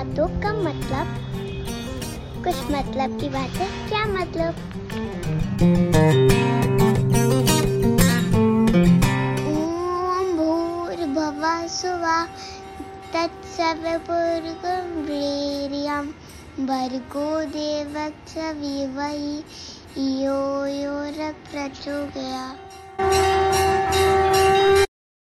तो का मतलब? कुछ मतलब की बात? है क्या मतलब? ओम भूर्भुवः स्वः तत्सवितुर्वरेण्यं भर्गो देवस्य धीमहि यो यो न